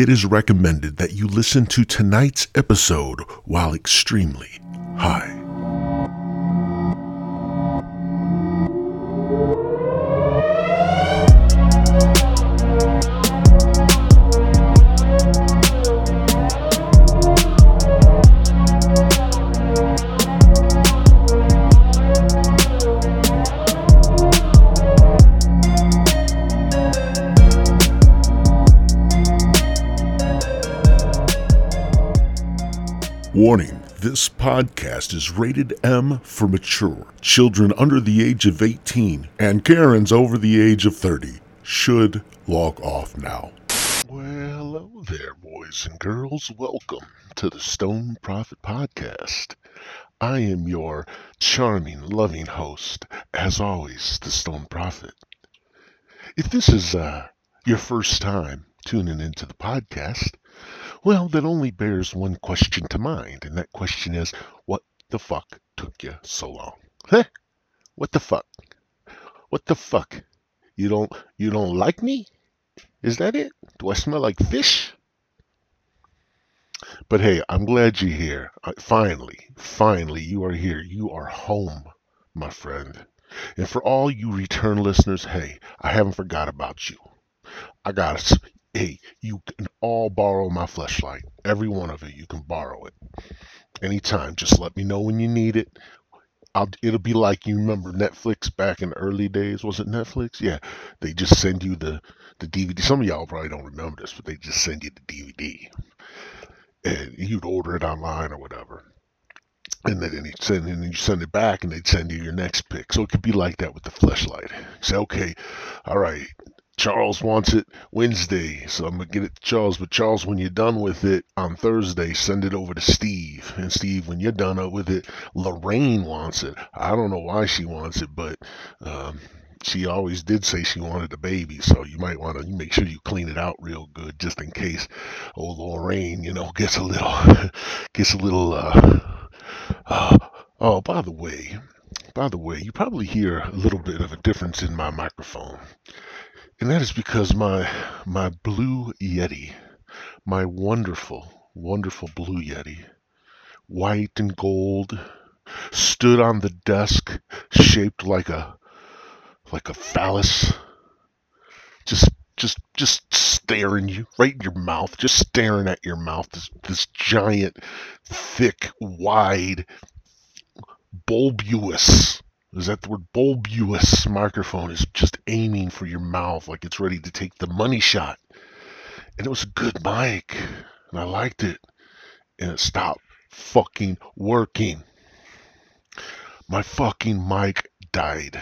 it is recommended that you listen to tonight's episode while extremely high. Podcast is rated M for mature. Children under the age of 18 and Karens over the age of 30 should log off now. Well, hello there, boys and girls. Welcome to the Stone Prophet Podcast. I am your charming, loving host, as always, the Stone Prophet. If this is uh, your first time tuning into the podcast, well, that only bears one question to mind, and that question is, what the fuck took you so long? Huh? What the fuck? What the fuck? You don't you don't like me? Is that it? Do I smell like fish? But hey, I'm glad you're here. Uh, finally, finally, you are here. You are home, my friend. And for all you return listeners, hey, I haven't forgot about you. I got hey, you can all borrow my flashlight. Every one of you, you can borrow it anytime. Just let me know when you need it. I'll, it'll be like you remember Netflix back in the early days. Was it Netflix? Yeah, they just send you the the DVD. Some of y'all probably don't remember this, but they just send you the DVD, and you'd order it online or whatever. And then you send and you send it back, and they'd send you your next pick. So it could be like that with the flashlight. Say, okay, all right, Charles wants it Wednesday, so I'm gonna get it to Charles. But Charles, when you're done with it on Thursday, send it over to Steve. And Steve, when you're done with it, Lorraine wants it. I don't know why she wants it, but um, she always did say she wanted a baby. So you might want to make sure you clean it out real good, just in case old Lorraine, you know, gets a little, gets a little. Uh, uh, oh, by the way, by the way, you probably hear a little bit of a difference in my microphone. And that is because my my blue Yeti, my wonderful, wonderful blue Yeti, white and gold, stood on the desk shaped like a like a phallus. Just just just staring you right in your mouth, just staring at your mouth. This this giant, thick, wide, bulbous is that the word bulbous microphone is just aiming for your mouth like it's ready to take the money shot. And it was a good mic, and I liked it. And it stopped fucking working. My fucking mic died.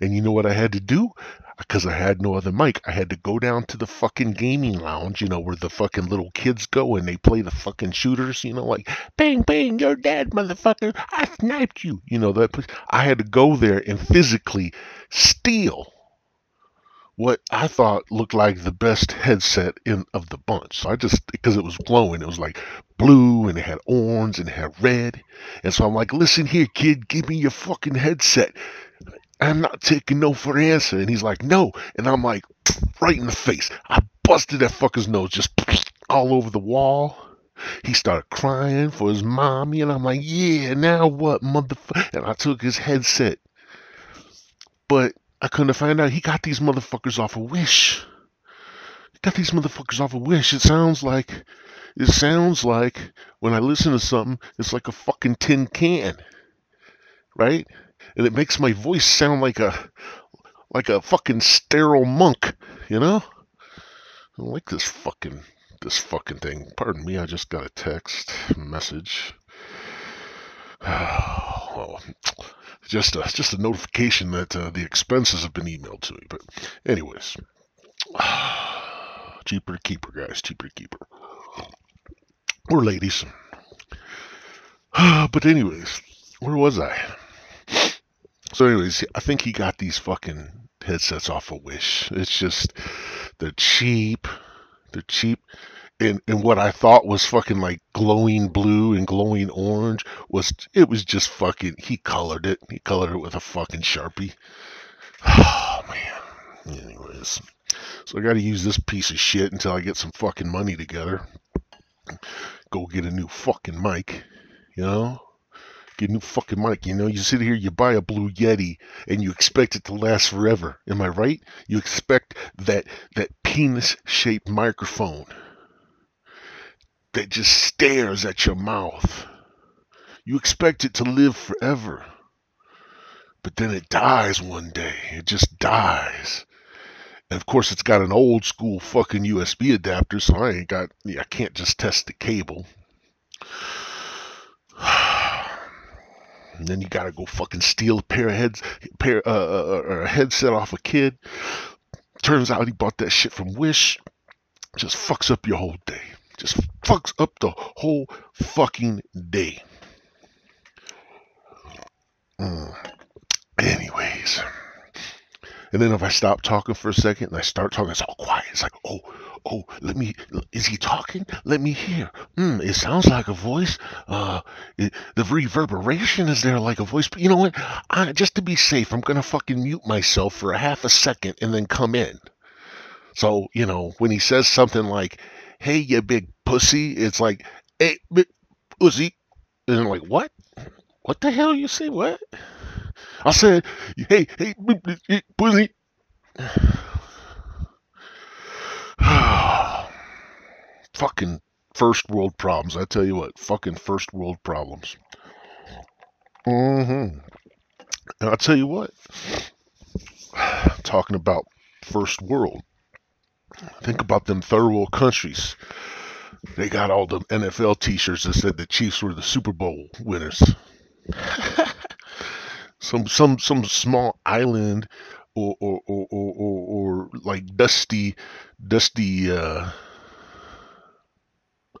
And you know what I had to do? Because I had no other mic. I had to go down to the fucking gaming lounge, you know, where the fucking little kids go and they play the fucking shooters, you know, like bang bang, you're dead, motherfucker. I sniped you. You know that. I had to go there and physically steal what I thought looked like the best headset in of the bunch. So I just because it was glowing, it was like blue and it had orange and it had red. And so I'm like, listen here, kid, give me your fucking headset. I'm not taking no for an answer. And he's like, no. And I'm like, right in the face. I busted that fucker's nose just all over the wall. He started crying for his mommy. And I'm like, yeah, now what, motherfucker? And I took his headset. But I couldn't find out he got these motherfuckers off a of Wish. He got these motherfuckers off a of Wish. It sounds like, it sounds like when I listen to something, it's like a fucking tin can. Right? And it makes my voice sound like a like a fucking sterile monk, you know? I like this fucking this fucking thing. Pardon me, I just got a text message. well, just a, just a notification that uh, the expenses have been emailed to me. But anyways, cheaper keeper, guys, cheaper keeper, or ladies. but anyways, where was I? So, anyways, I think he got these fucking headsets off of Wish. It's just they're cheap. They're cheap. And, and what I thought was fucking like glowing blue and glowing orange was it was just fucking he colored it. He colored it with a fucking sharpie. Oh man. Anyways, so I got to use this piece of shit until I get some fucking money together. Go get a new fucking mic, you know? Get a new fucking mic, you know? You sit here, you buy a Blue Yeti, and you expect it to last forever. Am I right? You expect that that penis-shaped microphone that just stares at your mouth. You expect it to live forever. But then it dies one day. It just dies. And of course, it's got an old school fucking USB adapter, so I ain't got, I can't just test the cable. And then you gotta go fucking steal a pair of heads, pair, uh, uh, uh, a headset off a kid. Turns out he bought that shit from Wish. Just fucks up your whole day. Just fucks up the whole fucking day. Mm. Anyways. And then if I stop talking for a second and I start talking, it's all quiet. It's like, oh, oh, let me, is he talking? Let me hear. Hmm, it sounds like a voice. Uh, it, the reverberation is there like a voice. But you know what? I, just to be safe, I'm to fucking mute myself for a half a second and then come in. So, you know, when he says something like, hey, you big pussy, it's like, hey, big pussy. And I'm like, what? What the hell you say? What? I said, hey, hey, pussy. Fucking first world problems. I tell you what, fucking first world problems. Mm-hmm. And I'll tell you what, talking about first world, think about them third world countries. They got all the NFL t-shirts that said the Chiefs were the Super Bowl winners. some some some small island or or or or, or, or like dusty dusty uh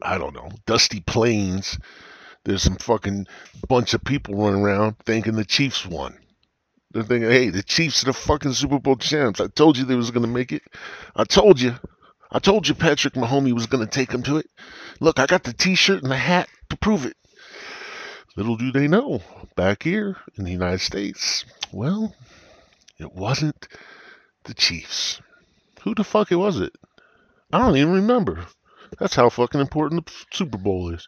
I don't know, dusty plains. There's some fucking bunch of people running around thinking the Chiefs won. They're thinking, hey, the Chiefs are the fucking Super Bowl champs. I told you they was gonna make it. I told you. I told you Patrick Mahomes was gonna take them to it. Look, I got the T-shirt and the hat to prove it. Little do they know, back here in the United States, well, it wasn't the Chiefs. Who the fuck it was it? I don't even remember. That's how fucking important the Super Bowl is.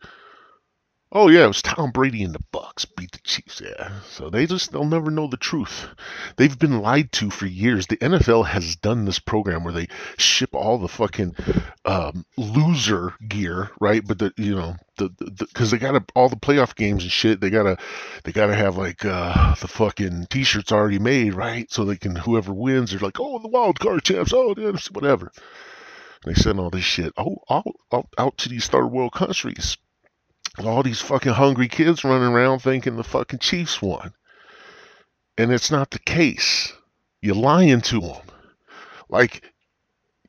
Oh yeah, it was Tom Brady and the Bucs beat the Chiefs. Yeah, so they just they'll never know the truth. They've been lied to for years. The NFL has done this program where they ship all the fucking um, loser gear, right? But the you know the because the, they got all the playoff games and shit. They gotta they gotta have like uh, the fucking t-shirts already made, right? So they can whoever wins, they're like, oh the wild card champs, oh whatever. They send all this shit out, out to these third world countries all these fucking hungry kids running around thinking the fucking Chiefs won. And it's not the case. You're lying to them. Like,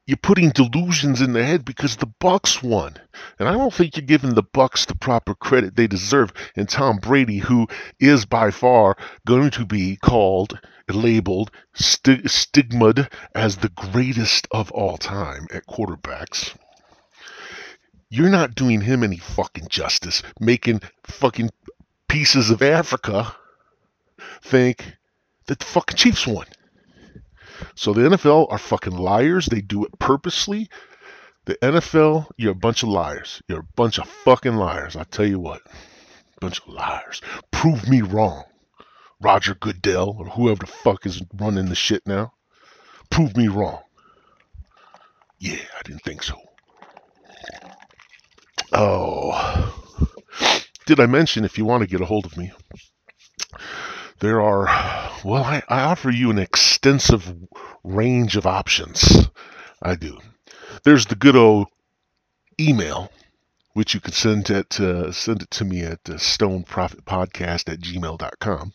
you're putting delusions in their head because the Bucs won. And I don't think you're giving the Bucs the proper credit they deserve. And Tom Brady, who is by far going to be called, labeled, st- stigmaed as the greatest of all time at quarterbacks you're not doing him any fucking justice, making fucking pieces of Africa think that the fucking Chiefs won. So the NFL are fucking liars. They do it purposely. The NFL, you're a bunch of liars. You're a bunch of fucking liars. I tell you what, bunch of liars. Prove me wrong. Roger Goodell or whoever the fuck is running the shit now. Prove me wrong. Yeah, I didn't think so. Oh, did I mention if you want to get a hold of me? There are, well, I, I offer you an extensive range of options. I do. There's the good old email, which you can send it, send it to me at uh, stonedprophetpodcast at gmail.com.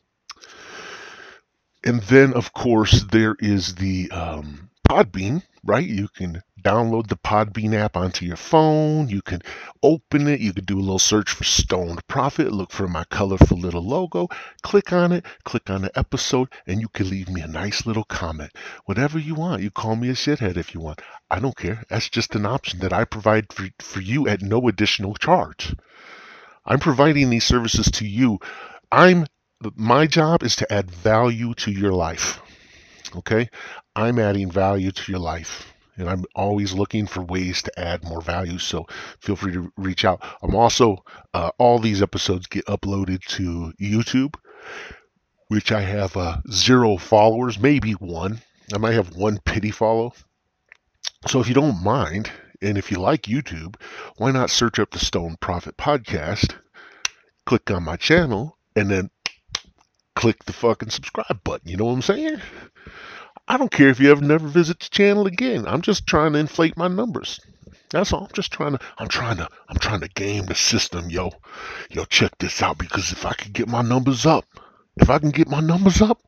And then, of course, there is the um, Podbean, right? You can download the Podbean app onto your phone. You can open it. You can do a little search for Stoned Prophet. Look for my colorful little logo. Click on it. Click on the episode, and you can leave me a nice little comment. Whatever you want. You call me a shithead if you want. I don't care. That's just an option that I provide for, for you at no additional charge. I'm providing these services to you. I'm my job is to add value to your life. Okay? I'm adding value to your life. And I'm always looking for ways to add more value. So feel free to reach out. I'm also, uh, all these episodes get uploaded to YouTube, which I have uh, zero followers, maybe one. I might have one pity follow. So if you don't mind, and if you like YouTube, why not search up the Stone Prophet Podcast, click on my channel, and then click the fucking subscribe button. You know what I'm saying? I don't care if you ever never visit the channel again. I'm just trying to inflate my numbers. That's all. I'm just trying to I'm trying to I'm trying to game the system, yo. Yo, check this out because if I can get my numbers up, if I can get my numbers up,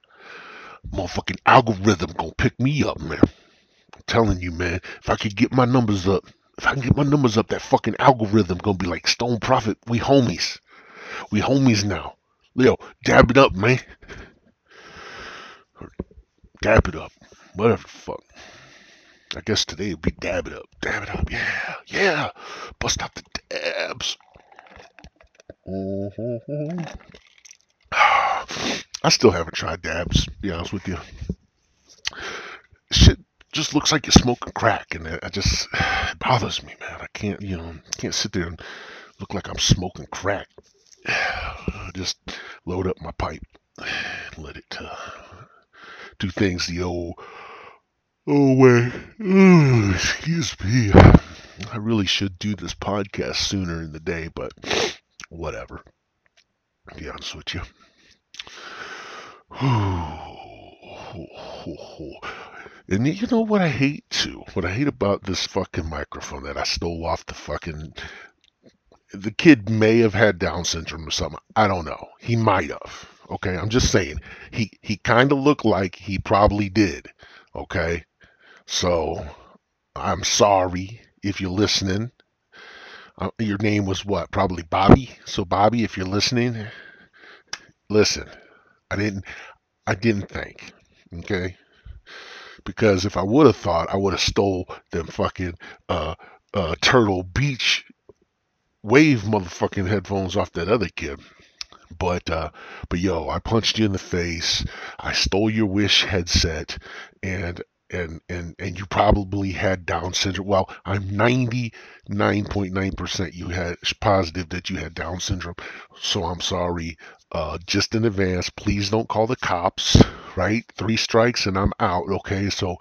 motherfucking algorithm gonna pick me up, man. I'm telling you, man, if I could get my numbers up, if I can get my numbers up, that fucking algorithm gonna be like Stone Prophet, we homies. We homies now. Leo, dab it up, man. Dab it up. Whatever the fuck. I guess today would be dab it up. Dab it up. Yeah. Yeah. Bust out the dabs. Mm-hmm. I still haven't tried dabs, to be honest with you. Shit just looks like you're smoking crack, and it, just it bothers me, man. I can't, you know, can't sit there and look like I'm smoking crack. Just load up my pipe, let it uh, do things the old oh way. Excuse me. I really should do this podcast sooner in the day, but whatever. Be honest with you. And you know what I hate too? What I hate about this fucking microphone that I stole off the fucking. The kid may have had Down syndrome or something. I don't know. He might have. Okay, I'm just saying. He he kind of looked like he probably did. Okay, so I'm sorry if you're listening. Uh, your name was what? Probably Bobby. So Bobby, if you're listening, listen. I didn't. I didn't think. Okay because if I would have thought, I would have stole them fucking uh, uh, Turtle Beach wave motherfucking headphones off that other kid. But uh, but yo, I punched you in the face. I stole your Wish headset, and and and and you probably had Down syndrome. Well, I'm 99.9% you had positive that you had Down syndrome. So I'm sorry. Uh, just in advance, please don't call the cops. Right, three strikes and I'm out. Okay, so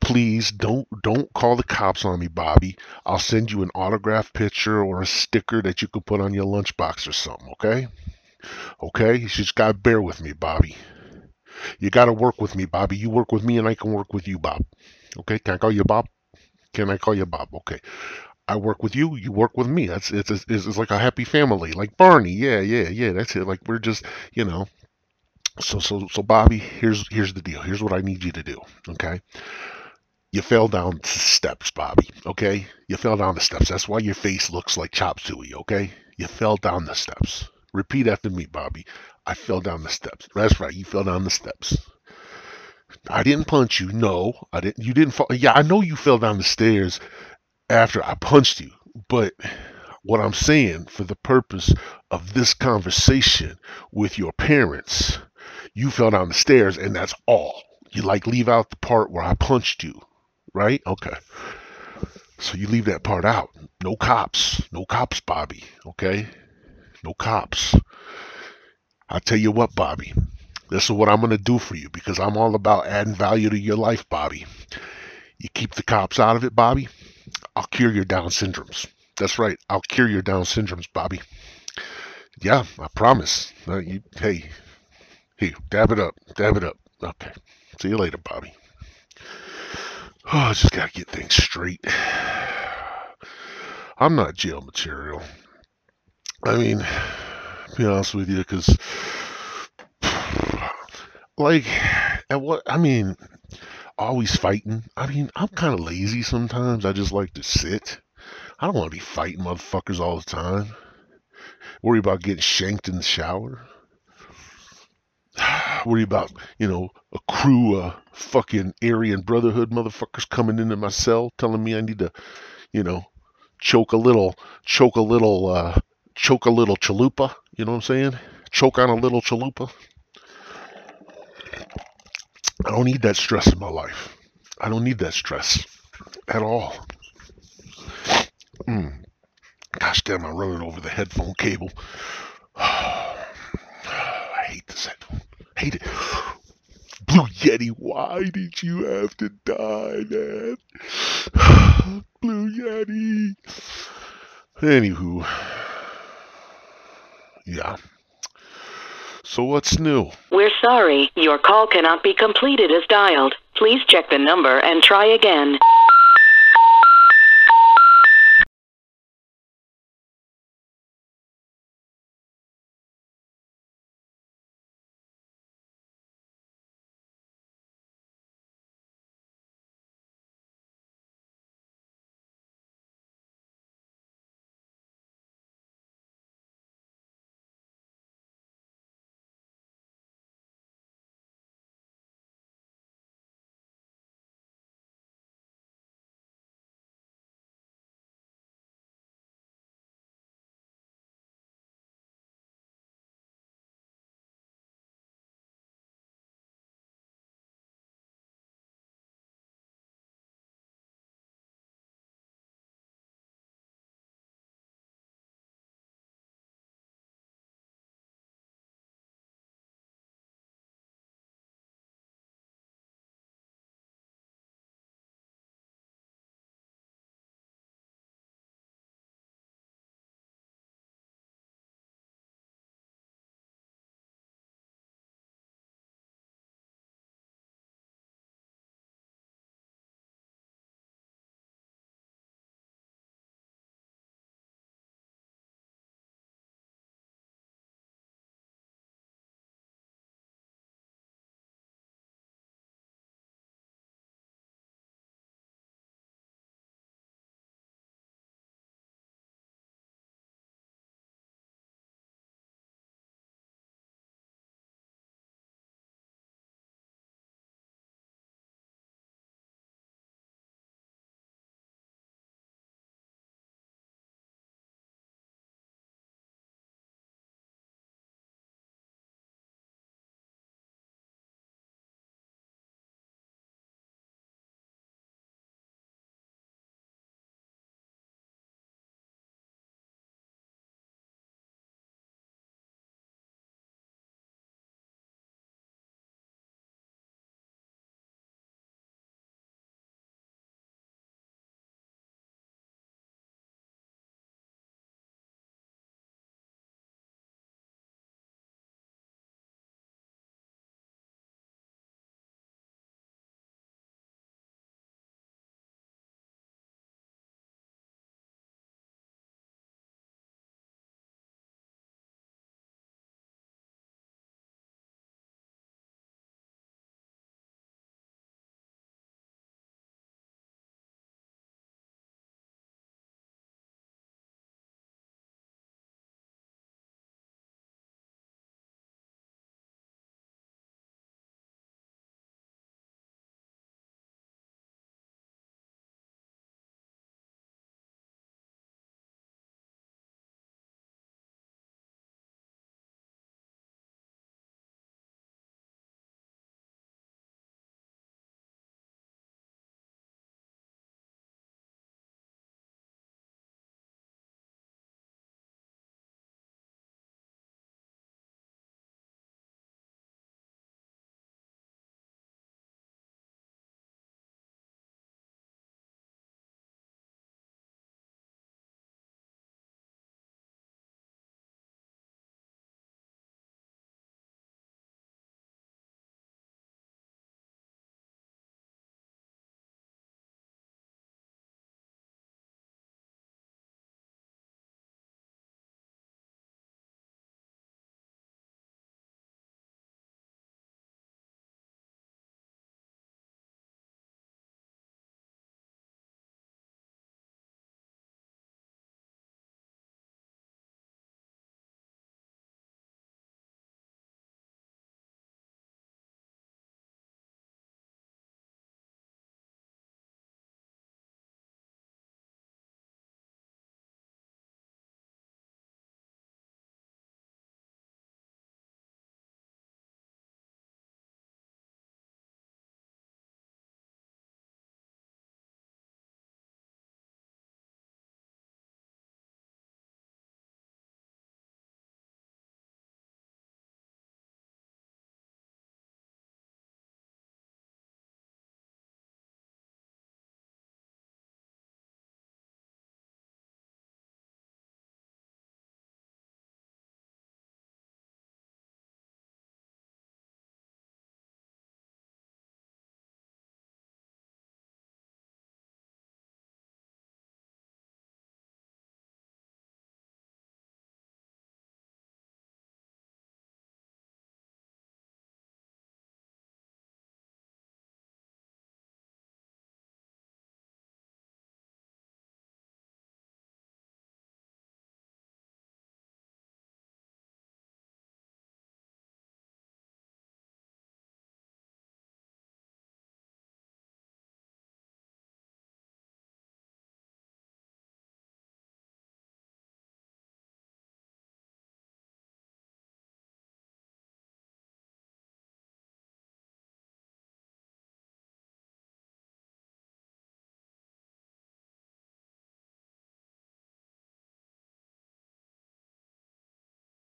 please don't don't call the cops on me, Bobby. I'll send you an autograph picture or a sticker that you could put on your lunchbox or something. Okay, okay. You just gotta bear with me, Bobby. You got to work with me, Bobby. You work with me, and I can work with you, Bob. Okay? Can I call you Bob? Can I call you Bob? Okay. I work with you, you work with me. That's it's, it's it's like a happy family, like Barney. Yeah, yeah, yeah. That's it. Like we're just, you know. So so so Bobby, here's here's the deal. Here's what I need you to do. Okay. You fell down the steps, Bobby. Okay. You fell down the steps. That's why your face looks like chop suey. Okay. You fell down the steps. Repeat after me, Bobby. I fell down the steps. That's right. You fell down the steps. I didn't punch you. No, I didn't. You didn't fall. Yeah, I know you fell down the stairs after I punched you. But what I'm saying, for the purpose of this conversation with your parents, you fell down the stairs, and that's all. You like leave out the part where I punched you, right? Okay. So you leave that part out. No cops. No cops, Bobby. Okay? No cops. I tell you what, Bobby, this is what I'm going to do for you because I'm all about adding value to your life, Bobby. You keep the cops out of it, Bobby. I'll cure your Down syndromes. That's right. I'll cure your Down syndromes, Bobby. Yeah, I promise. Uh, you, hey, hey, dab it up. Dab it up. Okay. See you later, Bobby. Oh, I just got to get things straight. I'm not jail material. I mean, be honest with you, because, like, at what, I mean, always fighting. I mean, I'm kind of lazy sometimes. I just like to sit. I don't want to be fighting motherfuckers all the time. Worry about getting shanked in the shower. Worry about, you know, a crew of fucking Aryan Brotherhood motherfuckers coming into my cell telling me I need to, you know, choke a little, choke a little, uh, choke a little chalupa. You know what I'm saying? Choke on a little chalupa. I don't need that stress in my life. I don't need that stress at all. Mm. Gosh damn, I'm running over the headphone cable. I hate this headphone. Hate it. Blue Yeti, why did you have to die, man? Blue Yeti. Anywho. Yeah. So what's new? We're sorry. Your call cannot be completed as dialed. Please check the number and try again.